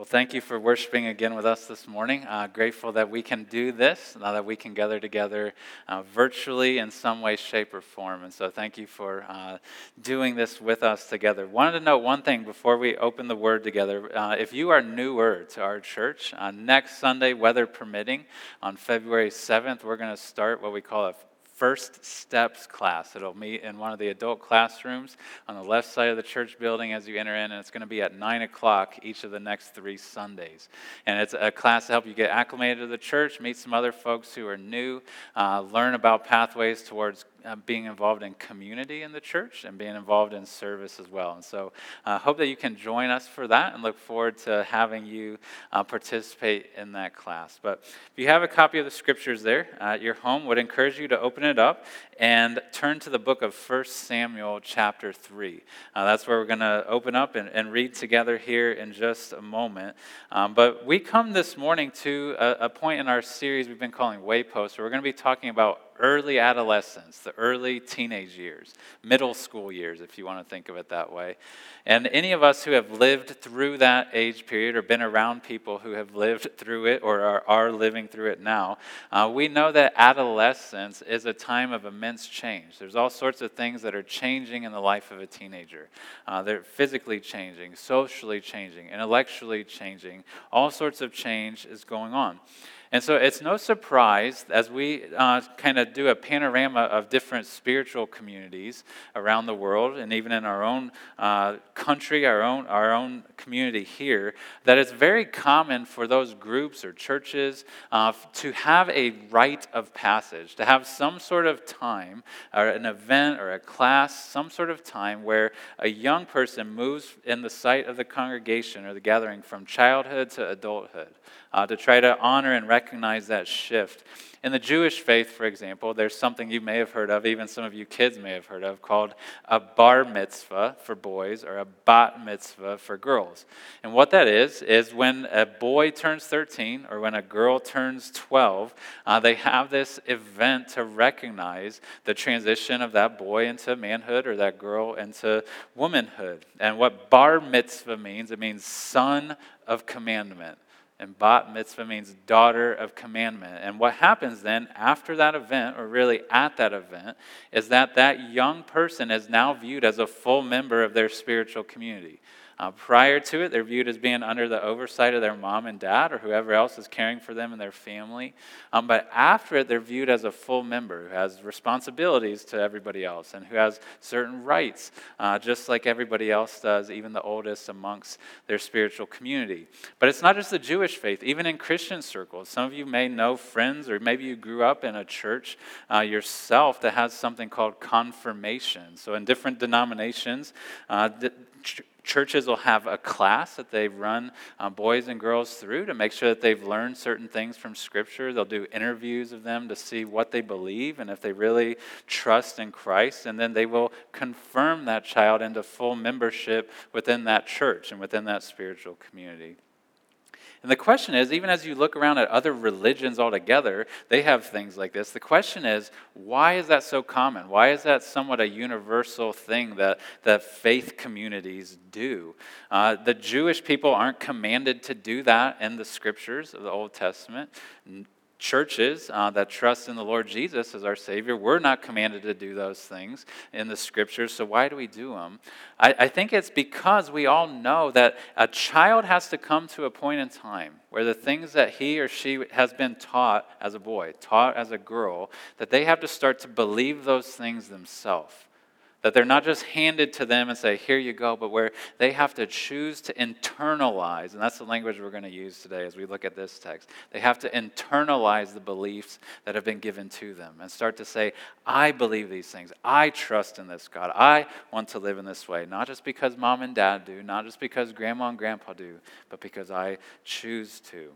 Well, thank you for worshiping again with us this morning. Uh, grateful that we can do this, now that we can gather together uh, virtually in some way, shape, or form. And so, thank you for uh, doing this with us together. Wanted to note one thing before we open the word together. Uh, if you are newer to our church, uh, next Sunday, weather permitting, on February 7th, we're going to start what we call a First Steps class. It'll meet in one of the adult classrooms on the left side of the church building as you enter in, and it's going to be at 9 o'clock each of the next three Sundays. And it's a class to help you get acclimated to the church, meet some other folks who are new, uh, learn about pathways towards uh, being involved in community in the church and being involved in service as well. And so I uh, hope that you can join us for that and look forward to having you uh, participate in that class. But if you have a copy of the scriptures there at your home, would encourage you to open it up and turn to the book of 1 Samuel chapter 3. Uh, that's where we're going to open up and, and, read together here in just a moment. Um, but we come this morning to a, a point in our series we've been calling Waypost, where we're going to be talking about early adolescence, the early teenage years, middle school years, if you want to think of it that way. And any of us who have lived through that age period or been around people who have lived through it or are, are living through it now, uh, we know that adolescence is a time of immense change. There's all sorts of things that are changing in the life of a teenager. Uh, they're physically changing, socially changing, intellectually changing. All sorts of change is going on. And so it's no surprise as we uh, kind of do a panorama of different spiritual communities around the world and even in our own uh, country, our own, our own community here, that it's very common for those groups or churches uh, to have a rite of passage, to have some sort of time or an event or a class, some sort of time where a young person moves in the sight of the congregation or the gathering from childhood to adulthood uh, to try to honor and recognize that shift. In the Jewish faith, for example, there's something you may have heard of, even some of you kids may have heard of, called a bar mitzvah for boys or a bat mitzvah for girls. And what that is, is when a boy turns 13 or when a girl turns 12, uh, they have this event to recognize the transition of that boy into manhood or that girl into womanhood. And what bar mitzvah means, it means son of commandment. And bat mitzvah means daughter of commandment. And what happens then after that event, or really at that event, is that that young person is now viewed as a full member of their spiritual community. Uh, prior to it, they're viewed as being under the oversight of their mom and dad or whoever else is caring for them and their family. Um, but after it, they're viewed as a full member who has responsibilities to everybody else and who has certain rights, uh, just like everybody else does, even the oldest amongst their spiritual community. But it's not just the Jewish faith, even in Christian circles. Some of you may know friends, or maybe you grew up in a church uh, yourself that has something called confirmation. So, in different denominations, uh, churches will have a class that they run uh, boys and girls through to make sure that they've learned certain things from Scripture. They'll do interviews of them to see what they believe and if they really trust in Christ. And then they will confirm that child into full membership within that church and within that spiritual community. And the question is, even as you look around at other religions altogether, they have things like this. The question is, why is that so common? Why is that somewhat a universal thing that, that faith communities do? Uh, the Jewish people aren't commanded to do that in the scriptures of the Old Testament churches uh, that trust in the Lord Jesus as our Savior, we're not commanded to do those things in the scriptures, so why do we do them? I, I think it's because we all know that a child has to come to a point in time where the things that he or she has been taught as a boy, taught as a girl, that they have to start to believe those things themselves. That they're not just handed to them and say, here you go, but where they have to choose to internalize, and that's the language we're going to use today as we look at this text. They have to internalize the beliefs that have been given to them and start to say, I believe these things. I trust in this God. I want to live in this way, not just because mom and dad do, not just because grandma and grandpa do, but because I choose to.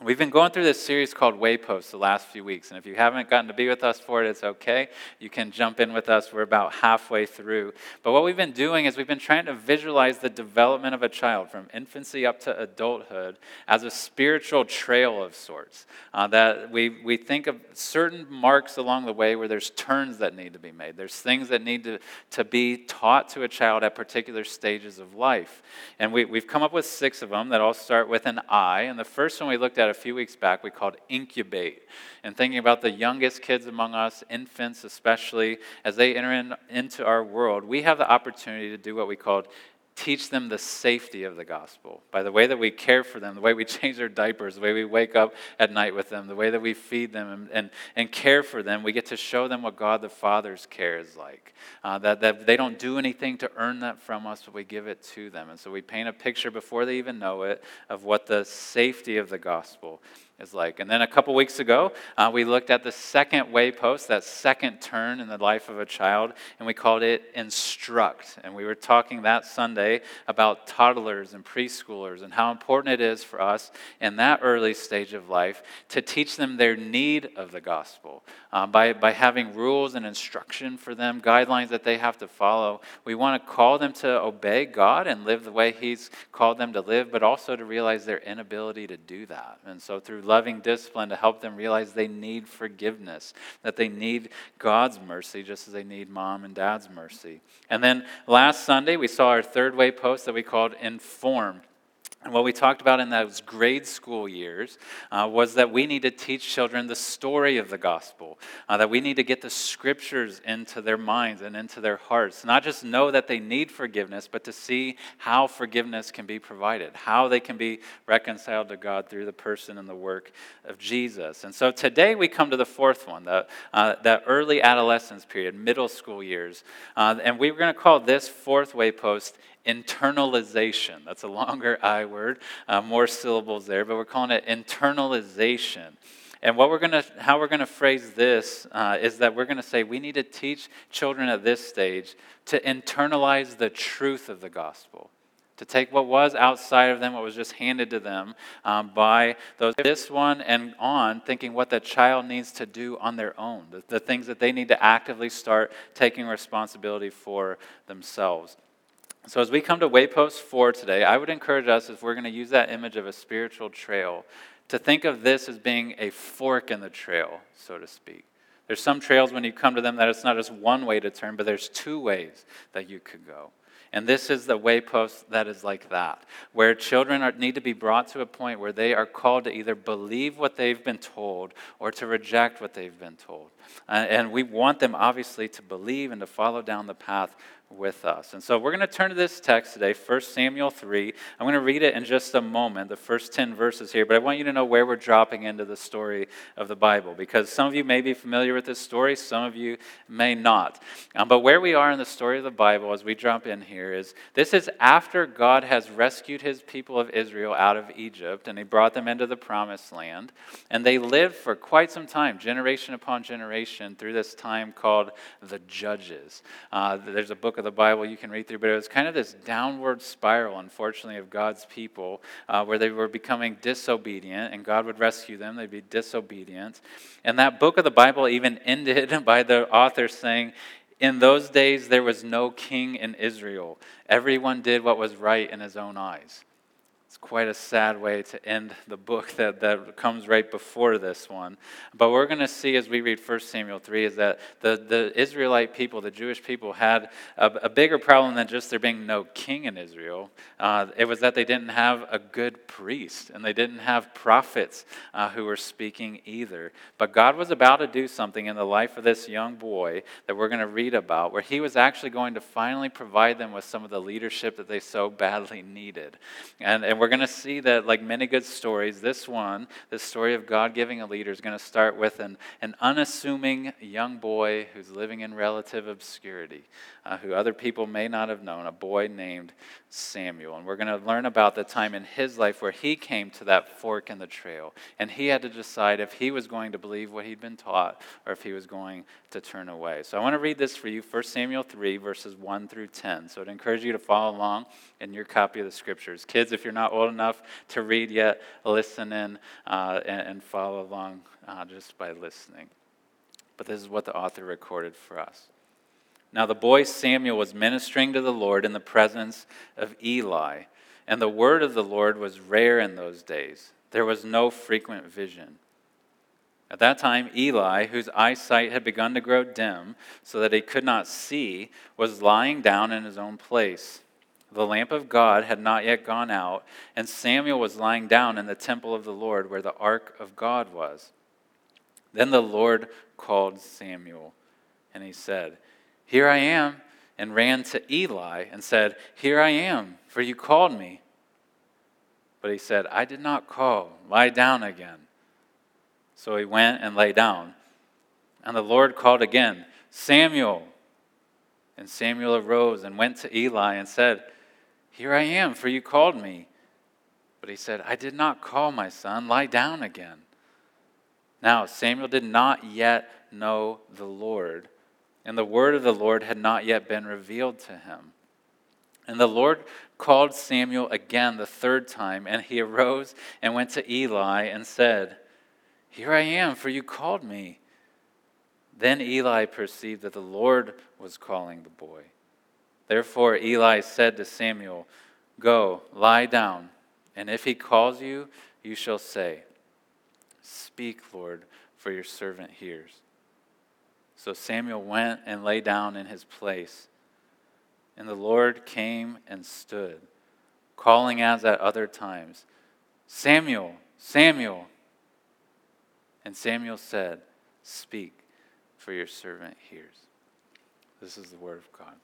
We've been going through this series called Wayposts the last few weeks, and if you haven't gotten to be with us for it, it's okay. You can jump in with us. We're about halfway through. But what we've been doing is we've been trying to visualize the development of a child from infancy up to adulthood as a spiritual trail of sorts. Uh, that we, we think of certain marks along the way where there's turns that need to be made, there's things that need to, to be taught to a child at particular stages of life. And we, we've come up with six of them that all start with an I. And the first one we looked at a few weeks back we called incubate. And thinking about the youngest kids among us, infants especially, as they enter in, into our world, we have the opportunity to do what we called teach them the safety of the gospel by the way that we care for them, the way we change their diapers, the way we wake up at night with them, the way that we feed them and, and, and care for them. We get to show them what God the Father's care is like. Uh, that, that they don't do anything to earn that from us, but we give it to them. And so we paint a picture before they even know it of what the safety of the gospel is like. And then a couple weeks ago, uh, we looked at the second waypost, that second turn in the life of a child, and we called it instruct. And we were talking that Sunday about toddlers and preschoolers and how important it is for us in that early stage of life to teach them their need of the gospel. Uh, by, by having rules and instruction for them, guidelines that they have to follow, we want to call them to obey God and live the way He's called them to live, but also to realize their inability to do that. And so through loving discipline to help them realize they need forgiveness, that they need God's mercy just as they need mom and dad's mercy. And then last Sunday, we saw our third way post that we called Inform. And what we talked about in those grade school years uh, was that we need to teach children the story of the gospel, uh, that we need to get the scriptures into their minds and into their hearts. Not just know that they need forgiveness, but to see how forgiveness can be provided, how they can be reconciled to God through the person and the work of Jesus. And so today we come to the fourth one, the, uh, that early adolescence period, middle school years. Uh, and we're going to call this fourth way post internalization. That's a longer I word, uh, more syllables there, but we're calling it internalization. And what we're gonna, how we're going to phrase this uh, is that we're going to say we need to teach children at this stage to internalize the truth of the gospel, to take what was outside of them, what was just handed to them um, by those. This one and on, thinking what the child needs to do on their own, the, the things that they need to actively start taking responsibility for themselves. So, as we come to Waypost 4 today, I would encourage us, if we're going to use that image of a spiritual trail, to think of this as being a fork in the trail, so to speak. There's some trails when you come to them that it's not just one way to turn, but there's two ways that you could go. And this is the waypost that is like that, where children are, need to be brought to a point where they are called to either believe what they've been told or to reject what they've been told. Uh, and we want them, obviously, to believe and to follow down the path with us. And so we're going to turn to this text today, 1 Samuel 3. I'm going to read it in just a moment, the first 10 verses here, but I want you to know where we're dropping into the story of the Bible because some of you may be familiar with this story, some of you may not. Um, but where we are in the story of the Bible as we drop in here is this is after God has rescued his people of Israel out of Egypt and he brought them into the promised land. And they lived for quite some time, generation upon generation, through this time called the Judges. Uh, there's a book of the Bible you can read through, but it was kind of this downward spiral, unfortunately, of God's people uh, where they were becoming disobedient, and God would rescue them. They'd be disobedient. And that book of the Bible even ended by the author saying, in those days, there was no king in Israel. Everyone did what was right in his own eyes quite a sad way to end the book that, that comes right before this one. But we're going to see as we read 1 Samuel 3 is that the, the Israelite people, the Jewish people, had a, a bigger problem than just there being no king in Israel. Uh, it was that they didn't have a good priest and they didn't have prophets uh, who were speaking either. But God was about to do something in the life of this young boy that we're going to read about, where he was actually going to finally provide them with some of the leadership that they so badly needed. And, and we're we're going to see that, like many good stories, this one, the story of God giving a leader, is going to start with an, an unassuming young boy who's living in relative obscurity, uh, who other people may not have known, a boy named Samuel. And we're going to learn about the time in his life where he came to that fork in the trail. And he had to decide if he was going to believe what he'd been taught or if he was going to turn away. So I want to read this for you 1 Samuel 3, verses 1 through 10. So I'd encourage you to follow along in your copy of the scriptures. Kids, if you're not old enough to read yet, listen in uh, and, and, follow along uh, just by listening. But this is what the author recorded for us. Now the boy Samuel was ministering to the Lord in the presence of Eli, and the word of the Lord was rare in those days. There was no frequent vision. At that time, Eli, whose eyesight had begun to grow dim so that he could not see, was lying down in his own place. The lamp of God had not yet gone out, and Samuel was lying down in the temple of the Lord where the ark of God was. Then the Lord called Samuel, and he said, Here I am, and ran to Eli and said, Here I am, for you called me. But he said, I did not call. Lie down again. So he went and lay down. And the Lord called again, Samuel. And Samuel arose and went to Eli and said, Here I am, for you called me. But he said, I did not call my son. Lie down again. Now, Samuel did not yet know the Lord, and the word of the Lord had not yet been revealed to him. And the Lord called Samuel again the third time, and he arose and went to Eli and said, here I am, for you called me. Then Eli perceived that the Lord was calling the boy. Therefore Eli said to Samuel, Go, lie down, and if he calls you, you shall say, Speak, Lord, for your servant hears. So Samuel went and lay down in his place. And the Lord came and stood, calling as at other times, Samuel, Samuel. And Samuel said, Speak, for your servant hears. This is the word of God.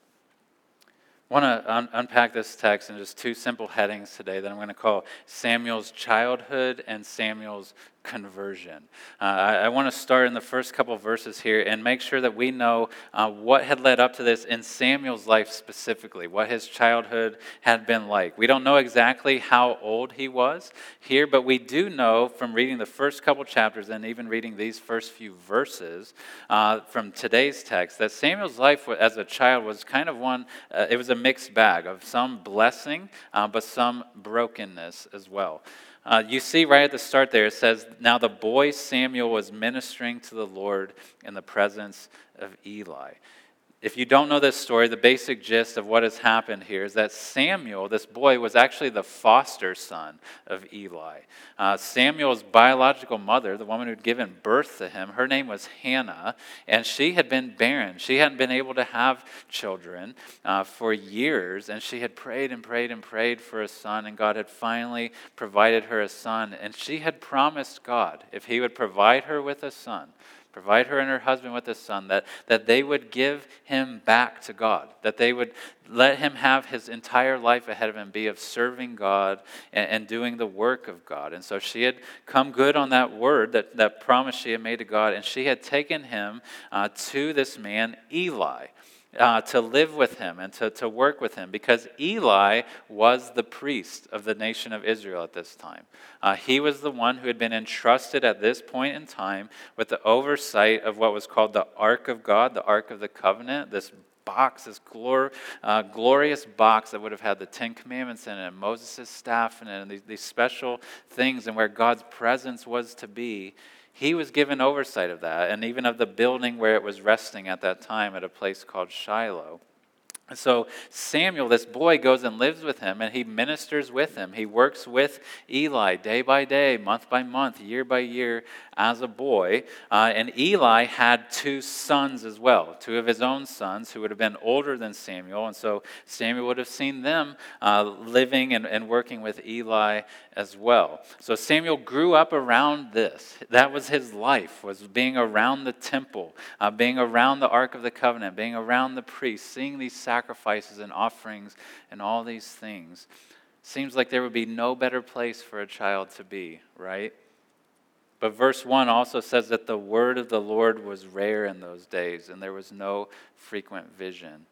I want to un- unpack this text in just two simple headings today that I'm going to call Samuel's childhood and Samuel's conversion. Uh, I, I want to start in the first couple verses here and make sure that we know uh, what had led up to this in Samuel's life specifically, what his childhood had been like. We don't know exactly how old he was here, but we do know from reading the first couple chapters and even reading these first few verses uh, from today's text that Samuel's life as a child was kind of one, uh, it was a mixed bag of some blessing, uh, but some brokenness as well. Uh, you see right at the start there, it says, Now the boy Samuel was ministering to the Lord in the presence of Eli. If you don't know this story, the basic gist of what has happened here is that Samuel, this boy, was actually the foster son of Eli. Uh, Samuel's biological mother, the woman who'd given birth to him, her name was Hannah, and she had been barren. She hadn't been able to have children uh, for years, and she had prayed and prayed and prayed for a son, and God had finally provided her a son. And she had promised God if he would provide her with a son, provide her and her husband with a son, that, that they would give him back to God, that they would let him have his entire life ahead of him be of serving God and, and doing the work of God. And so she had come good on that word, that, that promise she had made to God, and she had taken him uh, to this man, Eli uh, to live with him and to, to work with him because Eli was the priest of the nation of Israel at this time. Uh, he was the one who had been entrusted at this point in time with the oversight of what was called the Ark of God, the Ark of the Covenant, this box, this glor- uh, glorious box that would have had the Ten Commandments in it, and Moses' staff in it, and these, these special things, and where God's presence was to be he was given oversight of that and even of the building where it was resting at that time at a place called Shiloh. So Samuel, this boy, goes and lives with him and he ministers with him. He works with Eli day by day, month by month, year by year as a boy. Uh, and Eli had two sons as well, two of his own sons who would have been older than Samuel. And so Samuel would have seen them uh, living and, and working with Eli as well. So Samuel grew up around this. That was his life, was being around the temple, uh, being around the Ark of the Covenant, being around the priests, seeing these sacrifices and offerings and all these things. Seems like there would be no better place for a child to be, right? But verse 1 also says that the word of the Lord was rare in those days, and there was no frequent vision.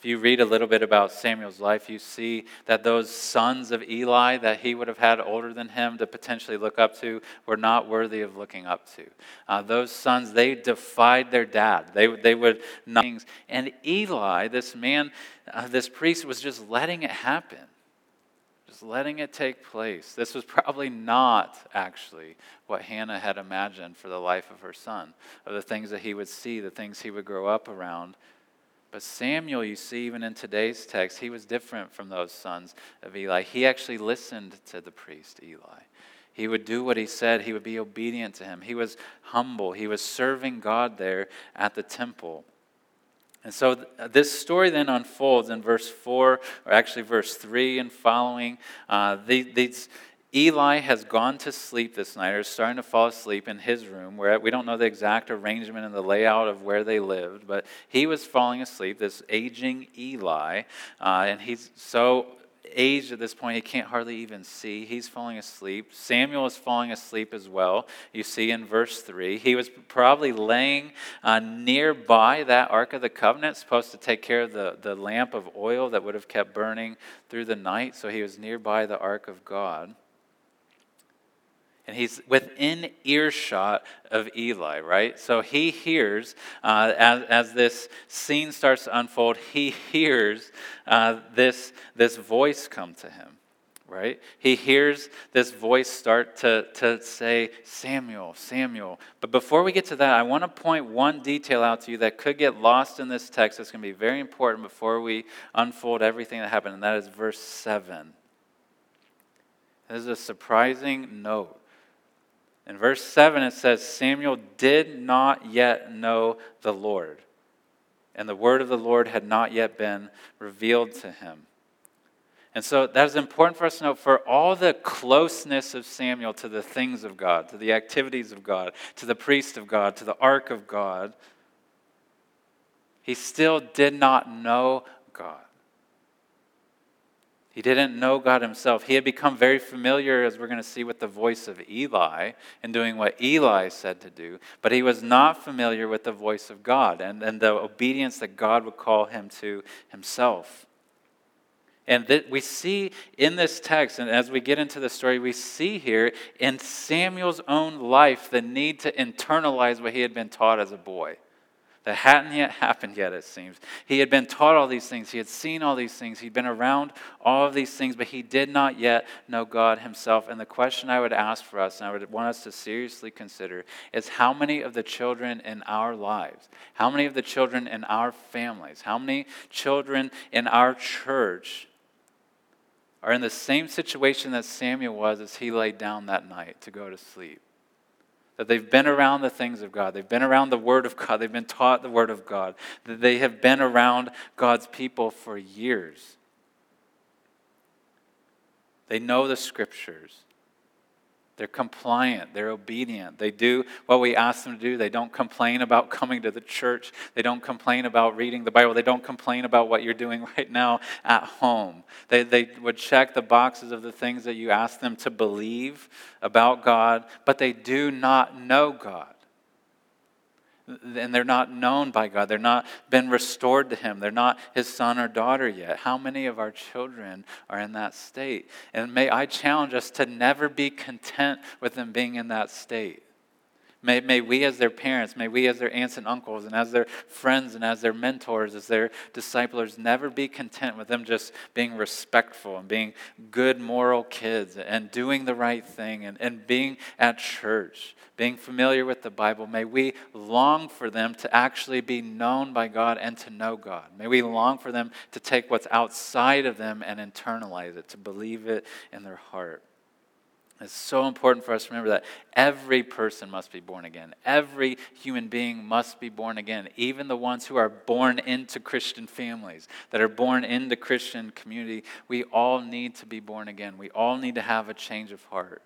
If you read a little bit about Samuel's life, you see that those sons of Eli that he would have had older than him to potentially look up to were not worthy of looking up to. Uh, those sons, they defied their dad. They, they would not. And Eli, this man, uh, this priest, was just letting it happen. Just just letting it take place. This was probably not actually what Hannah had imagined for the life of her son, of the things that he would see, the things he would grow up around. But Samuel, you see, even in today's text, he was different from those sons of Eli. He actually listened to the priest, Eli. He would do what he said, he would be obedient to him. He was humble, he was serving God there at the temple. And so th- this story then unfolds in verse 4, or actually verse 3 and following. Uh, these, Eli has gone to sleep this night, or is starting to fall asleep in his room, where we don't know the exact arrangement and the layout of where they lived, but he was falling asleep, this aging Eli, uh, and he's so aged at this point, he can't hardly even see. He's falling asleep. Samuel is falling asleep as well. You see in verse 3. He was probably laying uh, nearby that Ark of the Covenant, supposed to take care of the, the lamp of oil that would have kept burning through the night. So he was nearby the Ark of God. And he's within earshot of Eli, right? So he hears, uh, as, as this scene starts to unfold, he hears uh, this, this voice come to him, right? He hears this voice start to, to say, Samuel, Samuel. But before we get to that, I want to point one detail out to you that could get lost in this text. It's going to be very important before we unfold everything that happened, and that is verse 7. This is a surprising note. In verse 7, it says, Samuel did not yet know the Lord, and the word of the Lord had not yet been revealed to him. And so that is important for us to know for all the closeness of Samuel to the things of God, to the activities of God, to the priest of God, to the ark of God, he still did not know God. He didn't know God himself. He had become very familiar, as we're going to see, with the voice of Eli and doing what Eli said to do, but he was not familiar with the voice of God and, and the obedience that God would call him to himself. And that we see in this text, and as we get into the story, we see here in Samuel's own life the need to internalize what he had been taught as a boy that hadn't yet happened yet, it seems. He had been taught all these things, he had seen all these things, he'd been around all of these things, but he did not yet know God himself. And the question I would ask for us, and I would want us to seriously consider, is how many of the children in our lives, how many of the children in our families, how many children in our church are in the same situation that Samuel was as he laid down that night to go to sleep? That they've been around the things of God, they've been around the Word of God, they've been taught the Word of God, that they have been around God's people for years. They know the Scriptures. They're compliant. They're obedient. They do what we ask them to do. They don't complain about coming to the church. They don't complain about reading the Bible. They don't complain about what you're doing right now at home. They, they would check the boxes of the things that you ask them to believe about God, but they do not know God and they're not known by God. They're not been restored to Him. They're not His son or daughter yet. How many of our children are in that state? And may I challenge us to never be content with them being in that state. May, may we, as their parents, may we, as their aunts and uncles, and as their friends, and as their mentors, as their disciplers, never be content with them just being respectful and being good, moral kids and doing the right thing and, and being at church, being familiar with the Bible. May we long for them to actually be known by God and to know God. May we long for them to take what's outside of them and internalize it, to believe it in their heart. It's so important for us to remember that every person must be born again. Every human being must be born again, even the ones who are born into Christian families, that are born into Christian community. We all need to be born again. We all need to have a change of heart.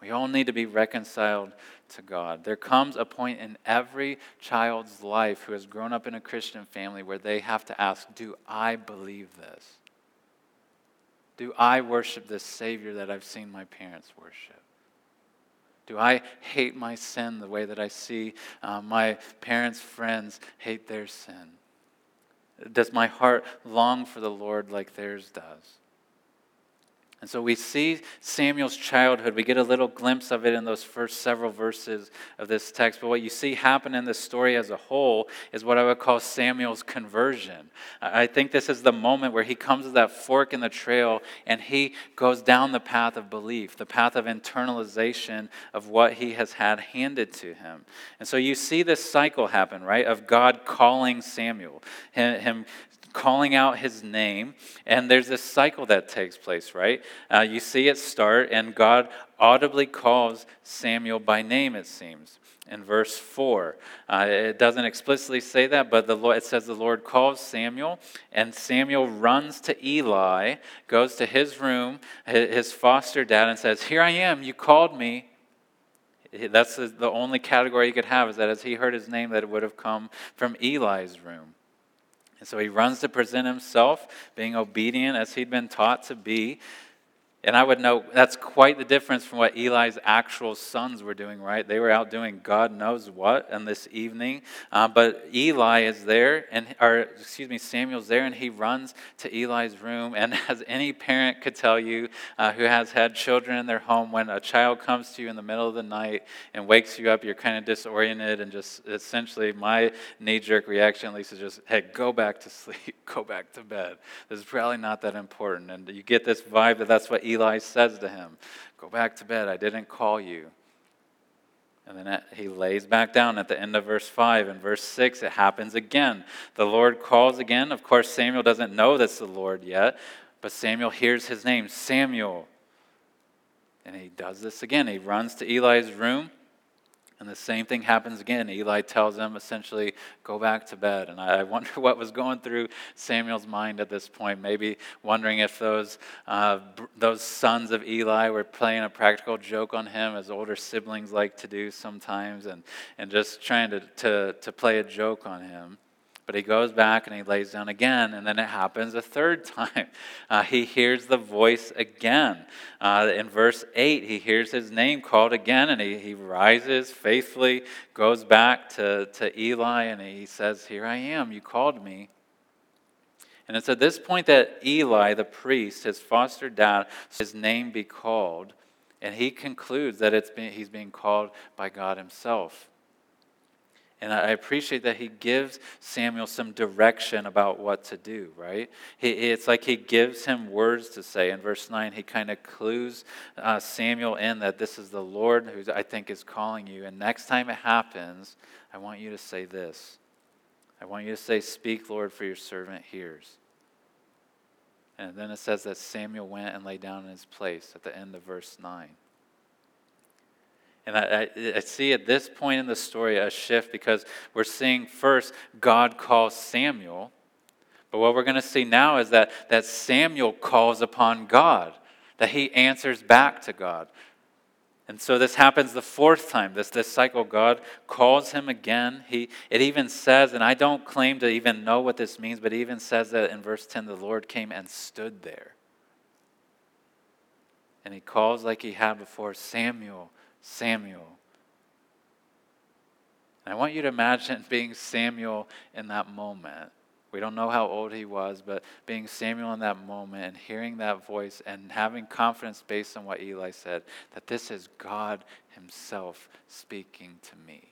We all need to be reconciled to God. There comes a point in every child's life who has grown up in a Christian family where they have to ask, Do I believe this? Do I worship this Savior that I've seen my parents worship? Do I hate my sin the way that I see uh, my parents' friends hate their sin? Does my heart long for the Lord like theirs does? And so we see Samuel's childhood. We get a little glimpse of it in those first several verses of this text. But what you see happen in the story as a whole is what I would call Samuel's conversion. I think this is the moment where he comes to that fork in the trail and he goes down the path of belief, the path of internalization of what he has had handed to him. And so you see this cycle happen, right, of God calling Samuel, him calling out his name. And there's this cycle that takes place, right? Uh, you see it start, and God audibly calls Samuel by name, it seems. In verse 4, uh, it doesn't explicitly say that, but the Lord, it says the Lord calls Samuel, and Samuel runs to Eli, goes to his room, his foster dad, and says, Here I am, you called me. That's the only category he could have, is that as he heard his name, that it would have come from Eli's room. And so he runs to present himself, being obedient as he'd been taught to be. And I would know that's quite the difference from what Eli's actual sons were doing, right? They were out doing God knows what on this evening. Uh, but Eli is there, and or excuse me, Samuel's there, and he runs to Eli's room. And as any parent could tell you uh, who has had children in their home, when a child comes to you in the middle of the night and wakes you up, you're kind of disoriented, and just essentially my knee jerk reaction, at least, is just, hey, go back to sleep, go back to bed. This is probably not that important. And you get this vibe that that's what Eli says to him, Go back to bed. I didn't call you. And then he lays back down at the end of verse 5. and verse 6, it happens again. The Lord calls again. Of course, Samuel doesn't know that's the Lord yet, but Samuel hears his name, Samuel. And he does this again. He runs to Eli's room. And the same thing happens again. Eli tells him essentially, go back to bed. And I wonder what was going through Samuel's mind at this point. Maybe wondering if those, uh, those sons of Eli were playing a practical joke on him, as older siblings like to do sometimes, and, and just trying to, to, to play a joke on him. But he goes back and he lays down again, and then it happens a third time. Uh, he hears the voice again. Uh, in verse 8, he hears his name called again, and he, he rises faithfully, goes back to, to Eli, and he says, Here I am, you called me. And it's at this point that Eli, the priest, his foster dad, his name be called, and he concludes that it's being, he's being called by God himself. And I appreciate that he gives Samuel some direction about what to do, right? He, it's like he gives him words to say. In verse 9, he kind of clues uh, Samuel in that this is the Lord who I think is calling you. And next time it happens, I want you to say this I want you to say, Speak, Lord, for your servant hears. And then it says that Samuel went and lay down in his place at the end of verse 9. And I, I, I, see at this point in the story a shift because we're seeing first God calls Samuel. But what we're going to see now is that, that Samuel calls upon God, that he answers back to God. And so this happens the fourth time, this, this cycle. God calls him again. He, it even says, and I don't claim to even know what this means, but it even says that in verse 10 the Lord came and stood there. And he calls like he had before Samuel, Samuel. And I want you to imagine being Samuel in that moment. We don't know how old he was, but being Samuel in that moment and hearing that voice and having confidence based on what Eli said that this is God Himself speaking to me.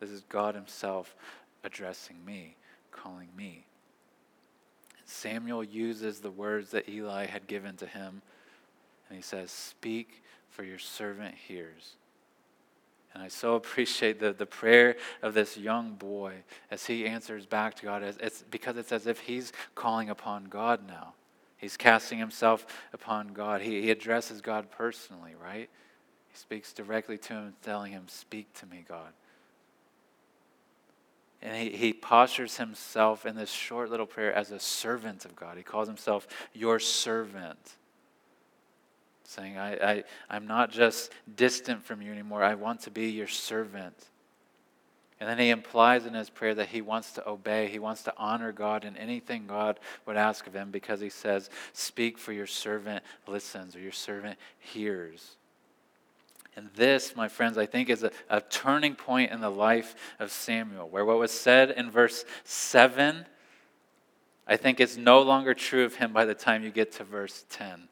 This is God Himself addressing me, calling me. Samuel uses the words that Eli had given to him and he says, Speak, for your servant hears. And I so appreciate the, the prayer of this young boy as he answers back to God. It's because it's as if he's calling upon God now. He's casting himself upon God. He, he addresses God personally, right? He speaks directly to him, telling him, Speak to me, God. And he, he postures himself in this short little prayer as a servant of God. He calls himself your servant saying, I, I, I'm not just distant from you anymore, I want to be your servant. And then he implies in his prayer that he wants to obey, he wants to honor God in anything God would ask of him because he says, Speak for your servant listens or your servant hears. And this, my friends, I think is a, a turning point in the life of Samuel, where what was said in verse 7 I think is no longer true of him by the time you get to verse 10.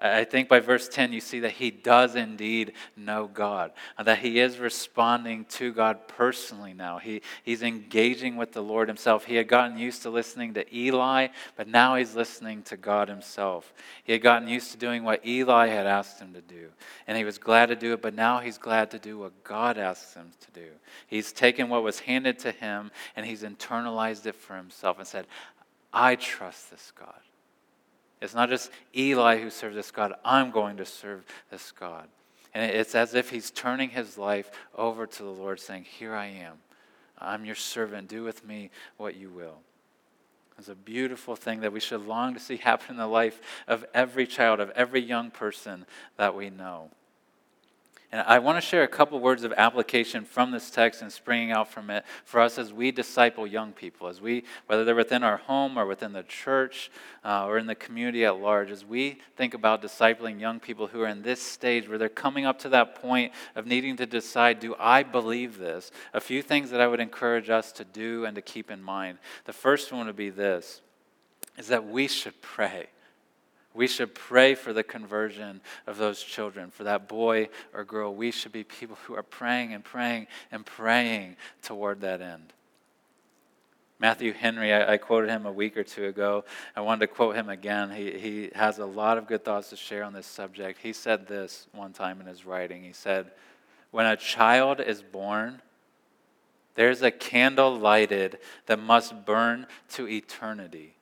I think by verse 10, you see that he does indeed know God, that he is responding to God personally now. He, he's engaging with the Lord himself. He had gotten used to listening to Eli, but now he's listening to God himself. He had gotten used to doing what Eli had asked him to do, and he was glad to do it, but now he's glad to do what God asks him to do. He's taken what was handed to him and he's internalized it for himself and said, I trust this God. It's not just Eli who serves this God, I'm going to serve this God. And it's as if he's turning his life over to the Lord, saying, Here I am. I'm your servant. Do with me what you will. It's a beautiful thing that we should long to see happen in the life of every child, of every young person that we know. And I want to share a couple words of application from this text and springing out from it for us as we disciple young people, as we, whether they're within our home or within the church uh, or in the community at large, as we think about discipling young people who are in this stage where they're coming up to that point of needing to decide, do I believe this? A few things that I would encourage us to do and to keep in mind. The first one would be this, is that we should pray. We should pray for the conversion of those children, for that boy or girl. We should be people who are praying and praying and praying toward that end. Matthew Henry, I, I, quoted him a week or two ago. I wanted to quote him again. He, he has a lot of good thoughts to share on this subject. He said this one time in his writing. He said, When a child is born, there's a candle lighted that must burn to eternity,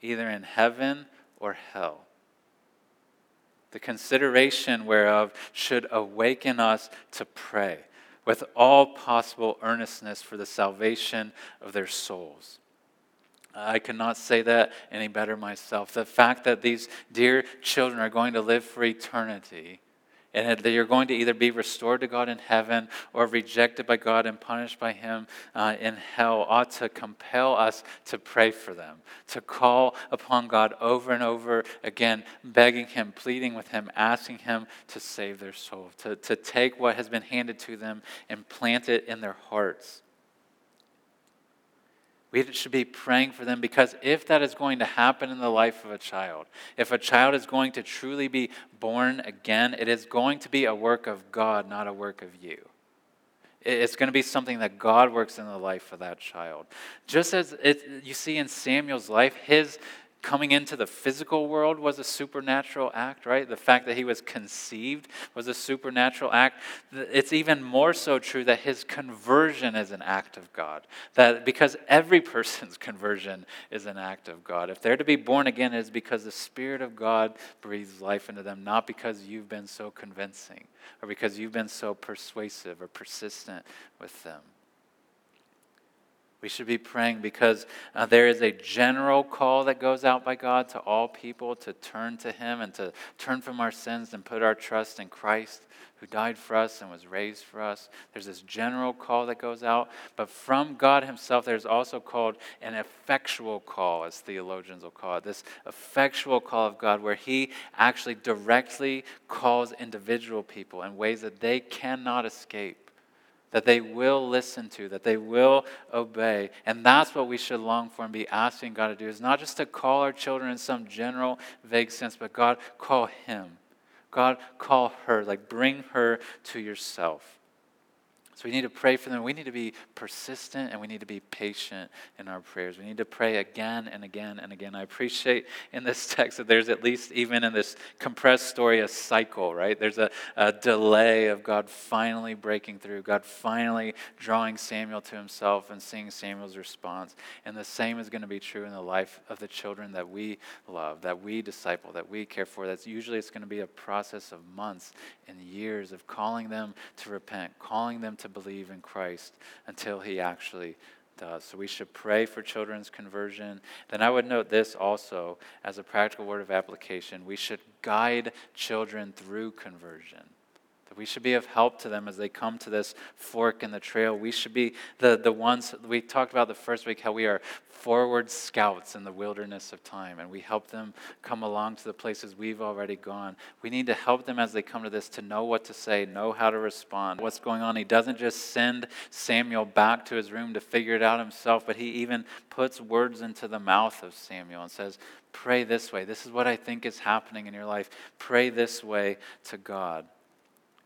either in heaven or hell. The consideration whereof should awaken us to pray with all possible earnestness for the salvation of their souls. I cannot say that any better myself. The fact that these dear children are going to live for eternity and that you're going to either be restored to God in heaven or rejected by God and punished by Him uh, in hell ought to compel us to pray for them, to call upon God over and over again, begging Him, pleading with Him, asking Him to save their soul, to, to take what has been handed to them and plant it in their hearts. We should be praying for them because if that is going to happen in the life of a child, if a child is going to truly be born again, it is going to be a work of God, not a work of you. It's going to be something that God works in the life of that child. Just as it, you see in Samuel's life, his coming into the physical world was a supernatural act, right? The fact that he was conceived was a supernatural act. It's even more so true that his conversion is an act of God. That because every person's conversion is an act of God. If they're to be born again, it is because the Spirit of God breathes life into them, not because you've been so convincing or because you've been so persuasive or persistent with them. We should be praying because uh, there is a general call that goes out by God to all people to turn to Him and to turn from our sins and put our trust in Christ who died for us and was raised for us. There's this general call that goes out, but from God Himself, there's also called an effectual call, as theologians will call it. This effectual call of God, where He actually directly calls individual people in ways that they cannot escape that they will listen to, that they will obey. And that's what we should long for and be asking God to do is not just to call our children in some general, vague sense, but God, call Him. God, call her. Like, bring her to yourself. So we need to pray for them. We need to be persistent and we need to be patient in our prayers. We need to pray again and again and again. I appreciate in this text that there's at least, even in this compressed story, a cycle, right? There's a, a delay of God finally breaking through, God finally drawing Samuel to himself and seeing Samuel's response. And the same is going to be true in the life of the children that we love, that we disciple, that we care for. That's usually it's going to be a process of months and years of calling them to repent, calling them to to believe in Christ until he actually does. So we should pray for children's conversion. Then I would note this also as a practical word of application. We should guide children through conversion. We should be of help to them as they come to this fork in the trail. We should be the, the ones, we talked about the first week how we are forward scouts in the wilderness of time, and we help them come along to the places we've already gone. We need to help them as they come to this to know what to say, know how to respond, what's going on. He doesn't just send Samuel back to his room to figure it out himself, but he even puts words into the mouth of Samuel and says, Pray this way. This is what I think is happening in your life. Pray this way to God.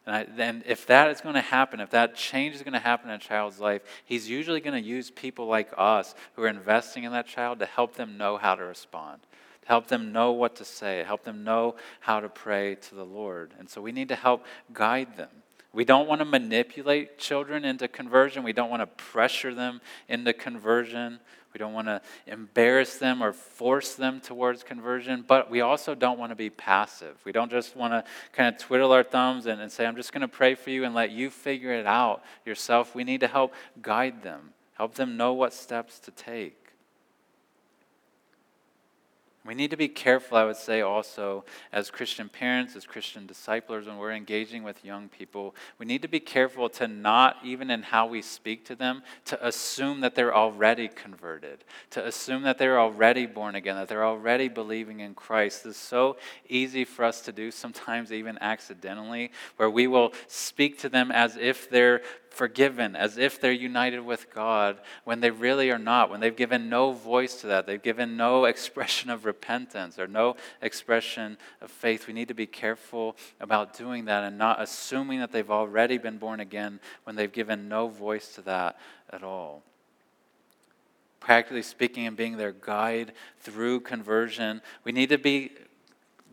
And, I, then, if that is going to happen, if that change is going to happen in a child's life, he's usually going to use people like us who are investing in that child to help them know how to respond, to help them know what to say, help them know how to pray to the Lord. And so we need to help guide them. We don't want to manipulate children into conversion. We don't want to pressure them into conversion. We don't want to embarrass them or force them towards conversion, but we also don't want to be passive. We don't just want to kind of twiddle our thumbs and, and say, I'm just going to pray for you and let you figure it out yourself. We need to help guide them, help them know what steps to take. We need to be careful, I would say, also, as Christian parents, as Christian disciplers, when we're engaging with young people, we need to be careful to not, even in how we speak to them, to assume that they're already converted, to assume that they're already born again, that they're already believing in Christ. It's so easy for us to do, sometimes even accidentally, where we will speak to them as if they're forgiven as if they're united with God when they really are not, when they've given no voice to that, they've given no expression of repentance or no expression of faith. We need to be careful about doing that and not assuming that they've already been born again when they've given no voice to that at all practically speaking and being their guide through conversion. We need to be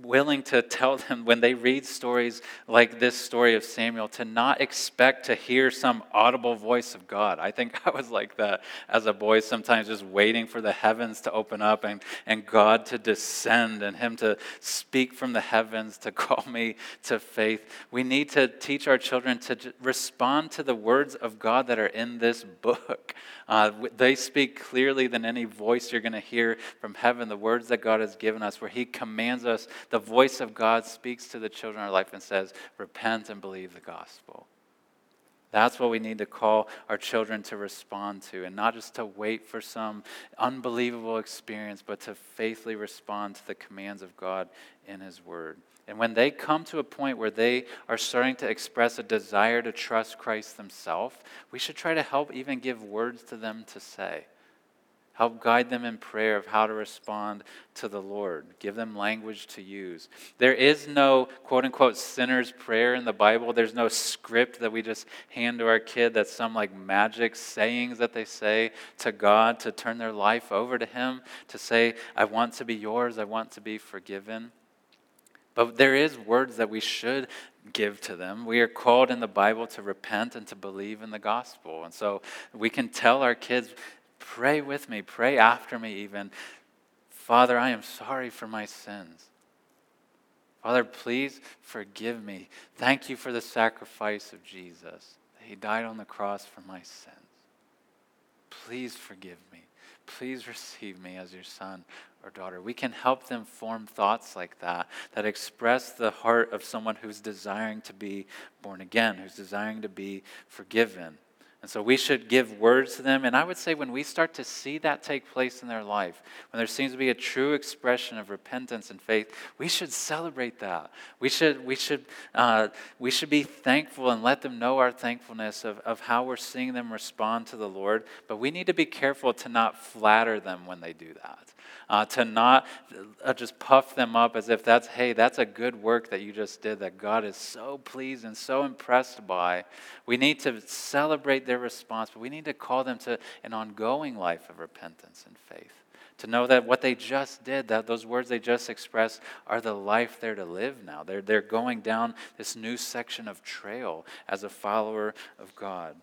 willing to tell them when they read stories like this story of Samuel to not expect to hear some audible voice of God. I think I was like that as a boy, sometimes just waiting for the heavens to open up and, and God to descend and Him to speak from the heavens to call me to faith. We need to teach our children to respond to the words of God that are in this book. Uh, they speak clearly than any voice you're going to hear from heaven, the words that God has given us, where He commands us the voice of God speaks to the children of our life and says, Repent and believe the gospel. That's what we need to call our children to respond to, and not just to wait for some unbelievable experience, but to faithfully respond to the commands of God in His Word. And when they come to a point where they are starting to express a desire to trust Christ themselves, we should try to help even give words to them to say. Help guide them in prayer of how to respond to the Lord. Give them language to use. There is no quote unquote sinner's prayer in the Bible. There's no script that we just hand to our kid that's some like magic sayings that they say to God to turn their life over to Him, to say, I want to be yours, I want to be forgiven. But there is words that we should give to them. We are called in the Bible to repent and to believe in the gospel. And so we can tell our kids, Pray with me, pray after me, even. Father, I am sorry for my sins. Father, please forgive me. Thank you for the sacrifice of Jesus. He died on the cross for my sins. Please forgive me. Please receive me as your son or daughter. We can help them form thoughts like that, that express the heart of someone who's desiring to be born again, who's desiring to be forgiven. And so we should give words to them. And I would say when we start to see that take place in their life, when there seems to be a true expression of repentance and faith, we should celebrate that. We should, we should, uh, we should be thankful and let them know our thankfulness of, of how we're seeing them respond to the Lord. But we need to be careful to not flatter them when they do that uh, to not uh, just puff them up as if that's, hey, that's a good work that you just did that God is so pleased and so impressed by. We need to celebrate their response, but we need to call them to an ongoing life of repentance and faith. To know that what they just did, that those words they just expressed, are the life they're to live now. They're, they're going down this new section of trail as a follower of God.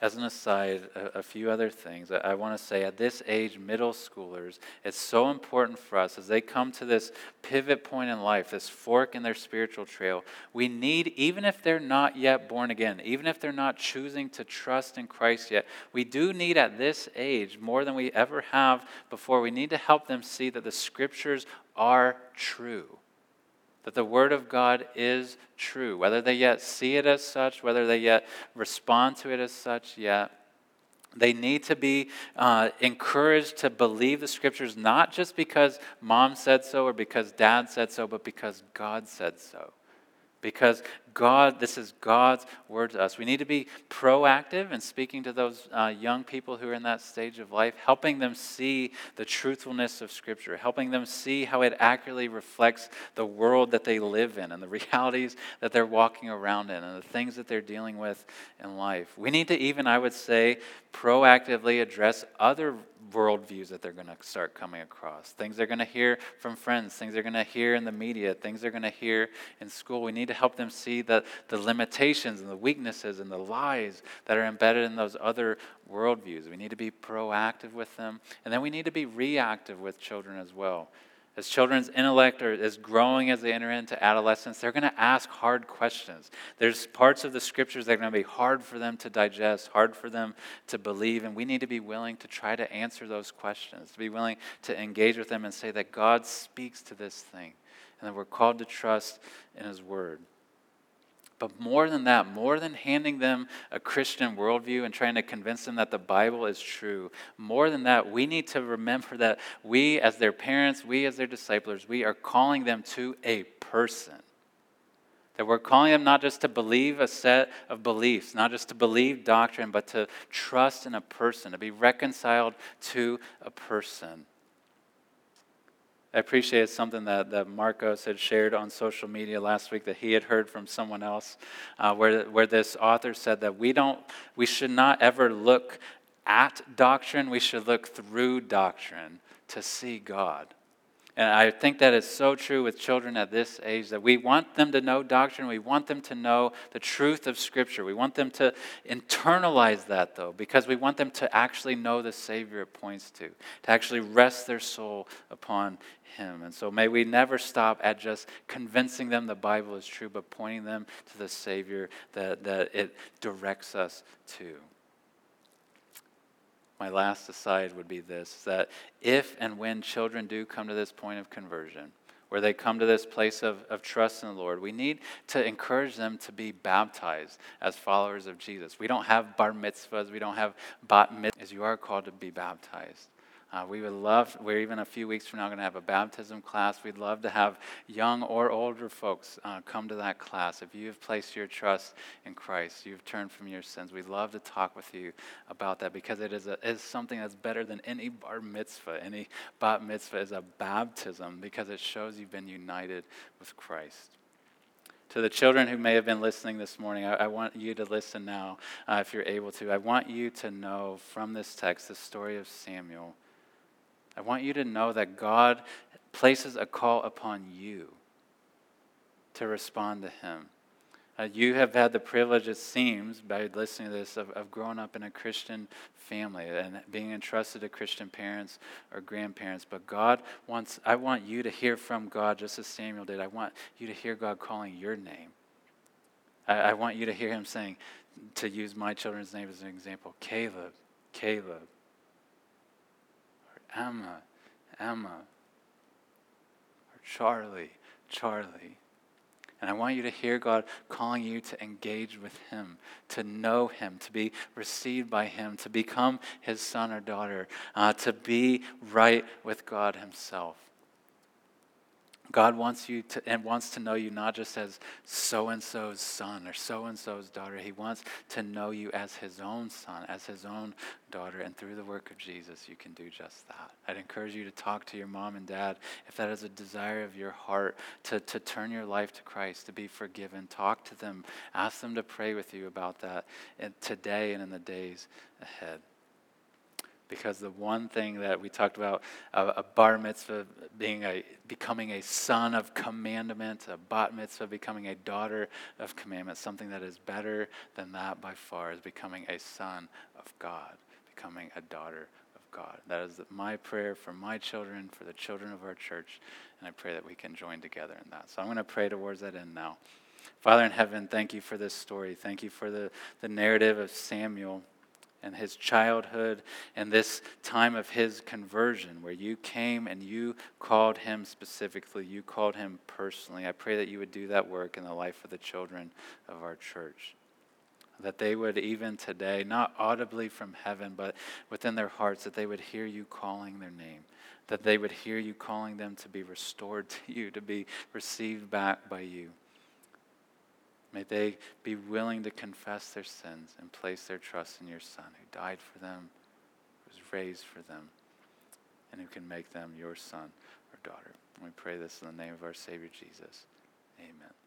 As an aside, a, a few other things I, I want to say. At this age, middle schoolers, it's so important for us as they come to this pivot point in life, this fork in their spiritual trail. We need, even if they're not yet born again, even if they're not choosing to trust in Christ yet, we do need at this age, more than we ever have before, we need to help them see that the scriptures are true that the Word of God is true, whether they yet see it as such, whether they yet respond to it as such yet. They need to be uh, encouraged to believe the scriptures not just because mom said so or because dad said so, but because God said so because God, this is God's word to us. We need to be proactive in speaking to those uh, young people who are in that stage of life, helping them see the truthfulness of Scripture, helping them see how it accurately reflects the world that they live in and the realities that they're walking around in and the things that they're dealing with in life. We need to even, I would say, proactively address other worldviews that they're going to start coming across, things they're going to hear from friends, things they're going to hear in the media, things they're going to hear in school. We need to help them see the, the limitations and the weaknesses and the lies that are embedded in those other worldviews. We need to be proactive with them, and then we need to be reactive with children as well. As children's intellect is growing as they enter into adolescence, they're going to ask hard questions. There's parts of the scriptures that are going to be hard for them to digest, hard for them to believe, and we need to be willing to try to answer those questions, to be willing to engage with them and say that God speaks to this thing, and that we're called to trust in His Word. But more than that, more than handing them a Christian worldview and trying to convince them that the Bible is true, more than that, we need to remember that we, as their parents, we, as their disciples, we are calling them to a person. That we're calling them not just to believe a set of beliefs, not just to believe doctrine, but to trust in a person, to be reconciled to a person. I appreciate something that, that Marcos had shared on social media last week that he had heard from someone else, uh, where, where this author said that we, don't, we should not ever look at doctrine, we should look through doctrine to see God. And I think that is so true with children at this age that we want them to know doctrine. We want them to know the truth of Scripture. We want them to internalize that, though, because we want them to actually know the Savior it points to, to actually rest their soul upon Him. And so may we never stop at just convincing them the Bible is true, but pointing them to the Savior that, that it directs us to my last aside would be this that if and when children do come to this point of conversion, where they come to this place of, of trust in the Lord, we need to encourage them to be baptized as followers of Jesus. We don't have bar mitzvahs, we don't have bat mitzvahs. You are called to be baptized. Uh, we would love, we're even a few weeks from now going to have a baptism class. We'd love to have young or older folks uh, come to that class. If you have placed your trust in Christ, you've turned from your sins, we'd love to talk with you about that because it is, a, is something that's better than any bar mitzvah. Any bat mitzvah is a baptism because it shows you've been united with Christ. To the children who may have been listening this morning, I, I want you to listen now uh, if you're able to. I want you to know from this text the story of Samuel I want you to know that God places a call upon you to respond to Him. Uh, you have had the privilege, it seems, by listening to this, of, of growing up in a Christian family and being entrusted to Christian parents or grandparents. But God wants, I want you to hear from God just as Samuel did. I want you to hear God calling your name. I, I want you to hear Him saying, to use my children's name as an example, Caleb, Caleb. Emma, Emma, or Charlie, Charlie. And I want you to hear God calling you to engage with Him, to know Him, to be received by Him, to become His son or daughter, uh, to be right with God Himself. God wants you to and wants to know you not just as so and so's son or so and so's daughter. He wants to know you as his own son, as his own daughter. And through the work of Jesus, you can do just that. I'd encourage you to talk to your mom and dad if that is a desire of your heart to, to turn your life to Christ, to be forgiven. Talk to them. Ask them to pray with you about that today and in the days ahead because the one thing that we talked about a, a bar mitzvah being a becoming a son of commandment a bat mitzvah becoming a daughter of commandment something that is better than that by far is becoming a son of god becoming a daughter of god. That is my prayer for my children for the children of our church and i pray that we can join together in that. So i'm going to pray towards that end now. Father in heaven thank you for this story. Thank you for the, the narrative of samuel and his childhood and this time of his conversion where you came and you called him specifically, you called him personally. I pray that you would do that work in the life of the children of our church. That they would, even today, not audibly from heaven, but within their hearts, that they would hear you calling their name. That they would hear you calling them to be restored to you, to be received back by you. May they be willing to confess their sins and place their trust in your Son, who died for them, who was raised for them, and who can make them your son or daughter. We pray this in the name of our Savior Jesus. Amen.